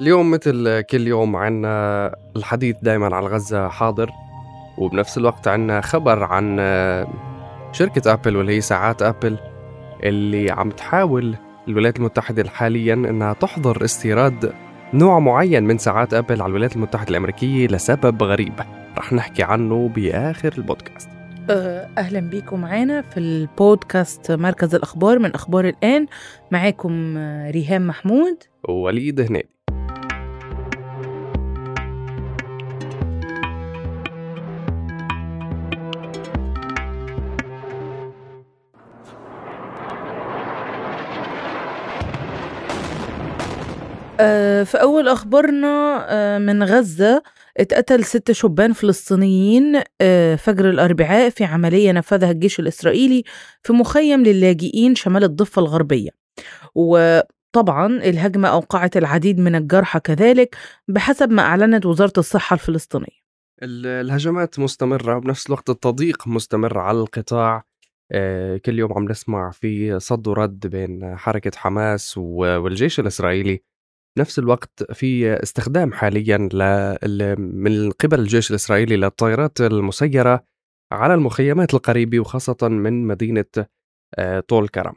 اليوم مثل كل يوم عنا الحديث دائما عن غزة حاضر وبنفس الوقت عنا خبر عن شركة أبل واللي هي ساعات أبل اللي عم تحاول الولايات المتحدة حاليا أنها تحظر استيراد نوع معين من ساعات أبل على الولايات المتحدة الأمريكية لسبب غريب. رح نحكي عنه بآخر البودكاست. أه، أهلا بيكم معنا في البودكاست مركز الأخبار من أخبار الآن معاكم ريهام محمود. ووليد هنيدي. في أول أخبارنا آه، من غزة اتقتل ست شبان فلسطينيين آه، فجر الأربعاء في عملية نفذها الجيش الإسرائيلي في مخيم للاجئين شمال الضفة الغربية. وطبعا الهجمة أوقعت العديد من الجرحى كذلك بحسب ما أعلنت وزارة الصحة الفلسطينية. الهجمات مستمرة وبنفس الوقت التضييق مستمر على القطاع. كل يوم عم نسمع في صد ورد بين حركة حماس والجيش الإسرائيلي بنفس الوقت في استخدام حاليا من قبل الجيش الإسرائيلي للطائرات المسيرة على المخيمات القريبة وخاصة من مدينة آه، طول كرم.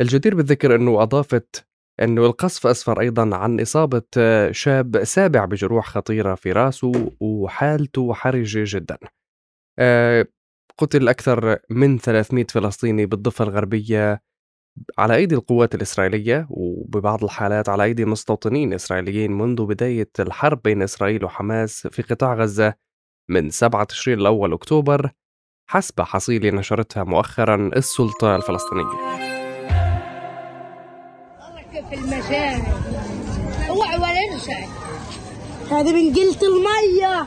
الجدير بالذكر أنه أضافت أنه القصف أسفر أيضا عن إصابة آه، شاب سابع بجروح خطيرة في راسه وحالته حرجة جدا. آه، قتل أكثر من 300 فلسطيني بالضفة الغربية على أيدي القوات الإسرائيلية وببعض الحالات على أيدي مستوطنين إسرائيليين منذ بداية الحرب بين إسرائيل وحماس في قطاع غزة من 7 تشرين الأول أكتوبر حسب حصيلة نشرتها مؤخرا السلطة الفلسطينية. في المشارع اوعى ولا هذه من قلة المية.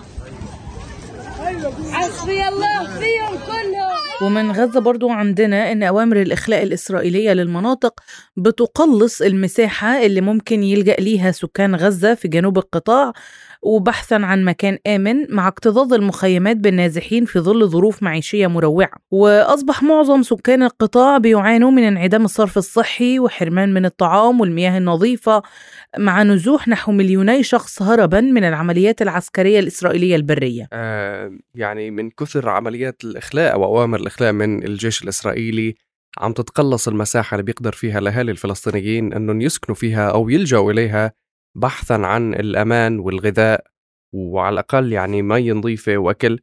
حسبي الله فيهم كلهم. ومن غزة برضو عندنا أن أوامر الإخلاء الإسرائيلية للمناطق بتقلص المساحة اللي ممكن يلجأ ليها سكان غزة في جنوب القطاع. وبحثا عن مكان آمن مع اكتظاظ المخيمات بالنازحين في ظل ظروف معيشية مروعة. وأصبح معظم سكان القطاع بيعانوا من انعدام الصرف الصحي وحرمان من الطعام والمياه النظيفة مع نزوح نحو مليوني شخص هربا من العمليات العسكرية الإسرائيلية البرية. آه يعني من كثر عمليات الإخلاء أو أوامر الإخلاء من الجيش الإسرائيلي عم تتقلص المساحة اللي بيقدر فيها الأهالي الفلسطينيين أنهم يسكنوا فيها أو يلجأوا إليها بحثا عن الأمان والغذاء وعلى الأقل يعني مي نظيفة وأكل.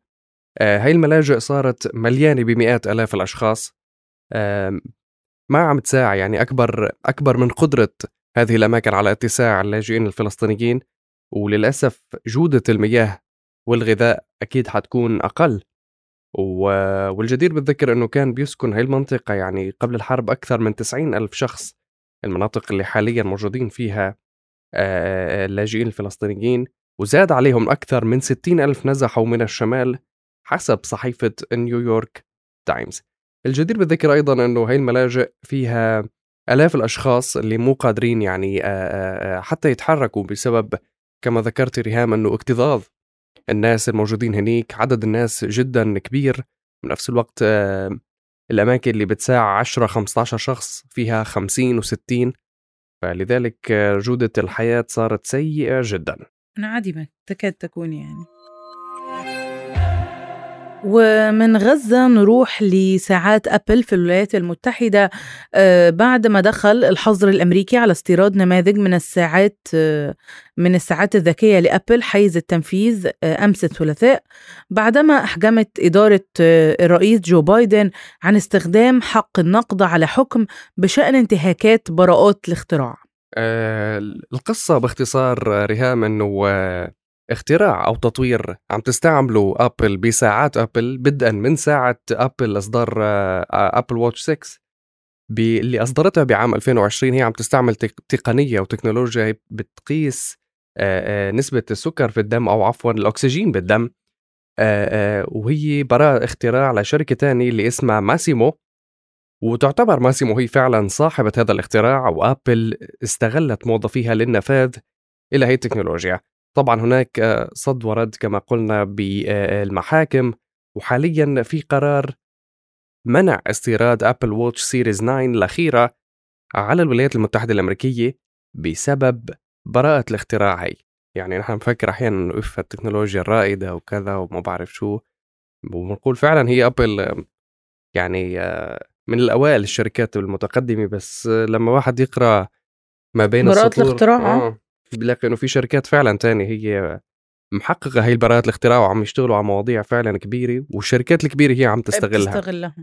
آه هاي الملاجئ صارت مليانة بمئات آلاف الأشخاص. ما عم تساعي يعني أكبر أكبر من قدرة هذه الأماكن على اتساع اللاجئين الفلسطينيين. وللأسف جودة المياه والغذاء أكيد حتكون أقل. والجدير بالذكر أنه كان بيسكن هاي المنطقة يعني قبل الحرب أكثر من 90 ألف شخص. المناطق اللي حاليا موجودين فيها اللاجئين الفلسطينيين وزاد عليهم أكثر من 60 ألف نزحوا من الشمال حسب صحيفة نيويورك تايمز الجدير بالذكر أيضا أنه هاي الملاجئ فيها آلاف الأشخاص اللي مو قادرين يعني حتى يتحركوا بسبب كما ذكرت ريهام أنه اكتظاظ الناس الموجودين هنيك عدد الناس جدا كبير. بنفس الوقت الأماكن اللي بتساع 10 15 شخص فيها 50 و60 فلذلك جودة الحياة صارت سيئة جدا. عادي تكاد تكون يعني. ومن غزة نروح لساعات أبل في الولايات المتحدة آه، بعد ما دخل الحظر الأمريكي على استيراد نماذج من الساعات آه، من الساعات الذكية لأبل حيز التنفيذ آه، أمس الثلاثاء بعدما أحجمت إدارة الرئيس جو بايدن عن استخدام حق النقض على حكم بشأن انتهاكات براءات الاختراع. القصة باختصار ريهام أنه اختراع أو تطوير عم تستعمله أبل بساعات أبل بدءا من ساعة أبل إصدار Apple Watch 6 اللي أصدرتها بعام 2020 هي عم تستعمل تقنية وتكنولوجيا بتقيس نسبة السكر في الدم أو عفوا الأكسجين بالدم. وهي براءة اختراع لشركة تانية اللي اسمها ماسيمو. وتعتبر ماسيمو هي فعلا صاحبة هذا الاختراع وأبل استغلت موظفيها للنفاذ إلى هي التكنولوجيا. طبعا هناك آه، صد ورد كما قلنا بالمحاكم وحاليا في قرار منع استيراد Apple Watch Series 9 الأخيرة على الولايات المتحدة الأمريكية بسبب براءة الاختراع هي يعني نحن نفكر أحيانا إنه إف التكنولوجيا الرائدة وكذا وما بعرف شو وبنقول فعلا هي أبل يعني آه، من الأوائل الشركات المتقدمة بس لما واحد يقرأ ما بين براءة السطور الاختراع، آه. بيلاقي إنه في شركات فعلا تانية هي محققة هي براءة الاختراع وعم يشتغلوا على مواضيع فعلا كبيرة والشركات الكبيرة هي عم تستغلها. بتستغلها.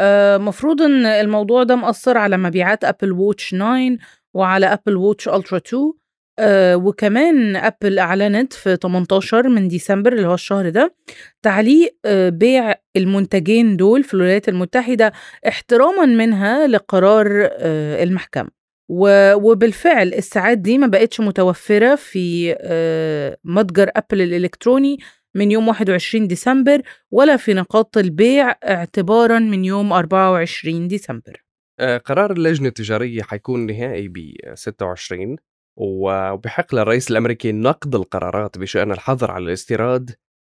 آه، مفروض إن الموضوع ده مأثر على مبيعات Apple Watch 9 وعلى Apple Watch Ultra 2 آه، وكمان ابل أعلنت في 18 من ديسمبر اللي هو الشهر ده تعليق آه، بيع المنتجين دول في الولايات المتحدة احتراما منها لقرار آه، المحكمة. وبالفعل الساعات دي ما بقتش متوفرة في آه، متجر أبل الإلكتروني من يوم 21 ديسمبر ولا في نقاط البيع اعتبارا من يوم 24 ديسمبر. آه، قرار اللجنة التجارية حيكون نهائي ب 26 وبحق للرئيس الأمريكي نقد القرارات بشأن الحظر على الاستيراد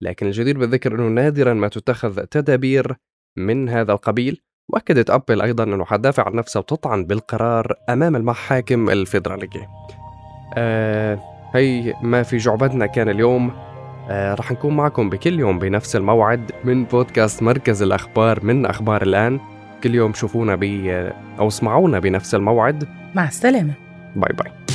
لكن الجدير بالذكر أنه نادرا ما تتخذ تدابير من هذا القبيل. وأكدت أبل أيضا أنه حتدافع عن نفسها وتطعن بالقرار أمام المحاكم الفيدرالية. آه هي ما في جعبتنا كان اليوم. آه رح نكون معكم بكل يوم بنفس الموعد من بودكاست مركز الأخبار من أخبار الآن. كل يوم شوفونا ب أو اسمعونا بنفس الموعد. مع السلامة. باي باي.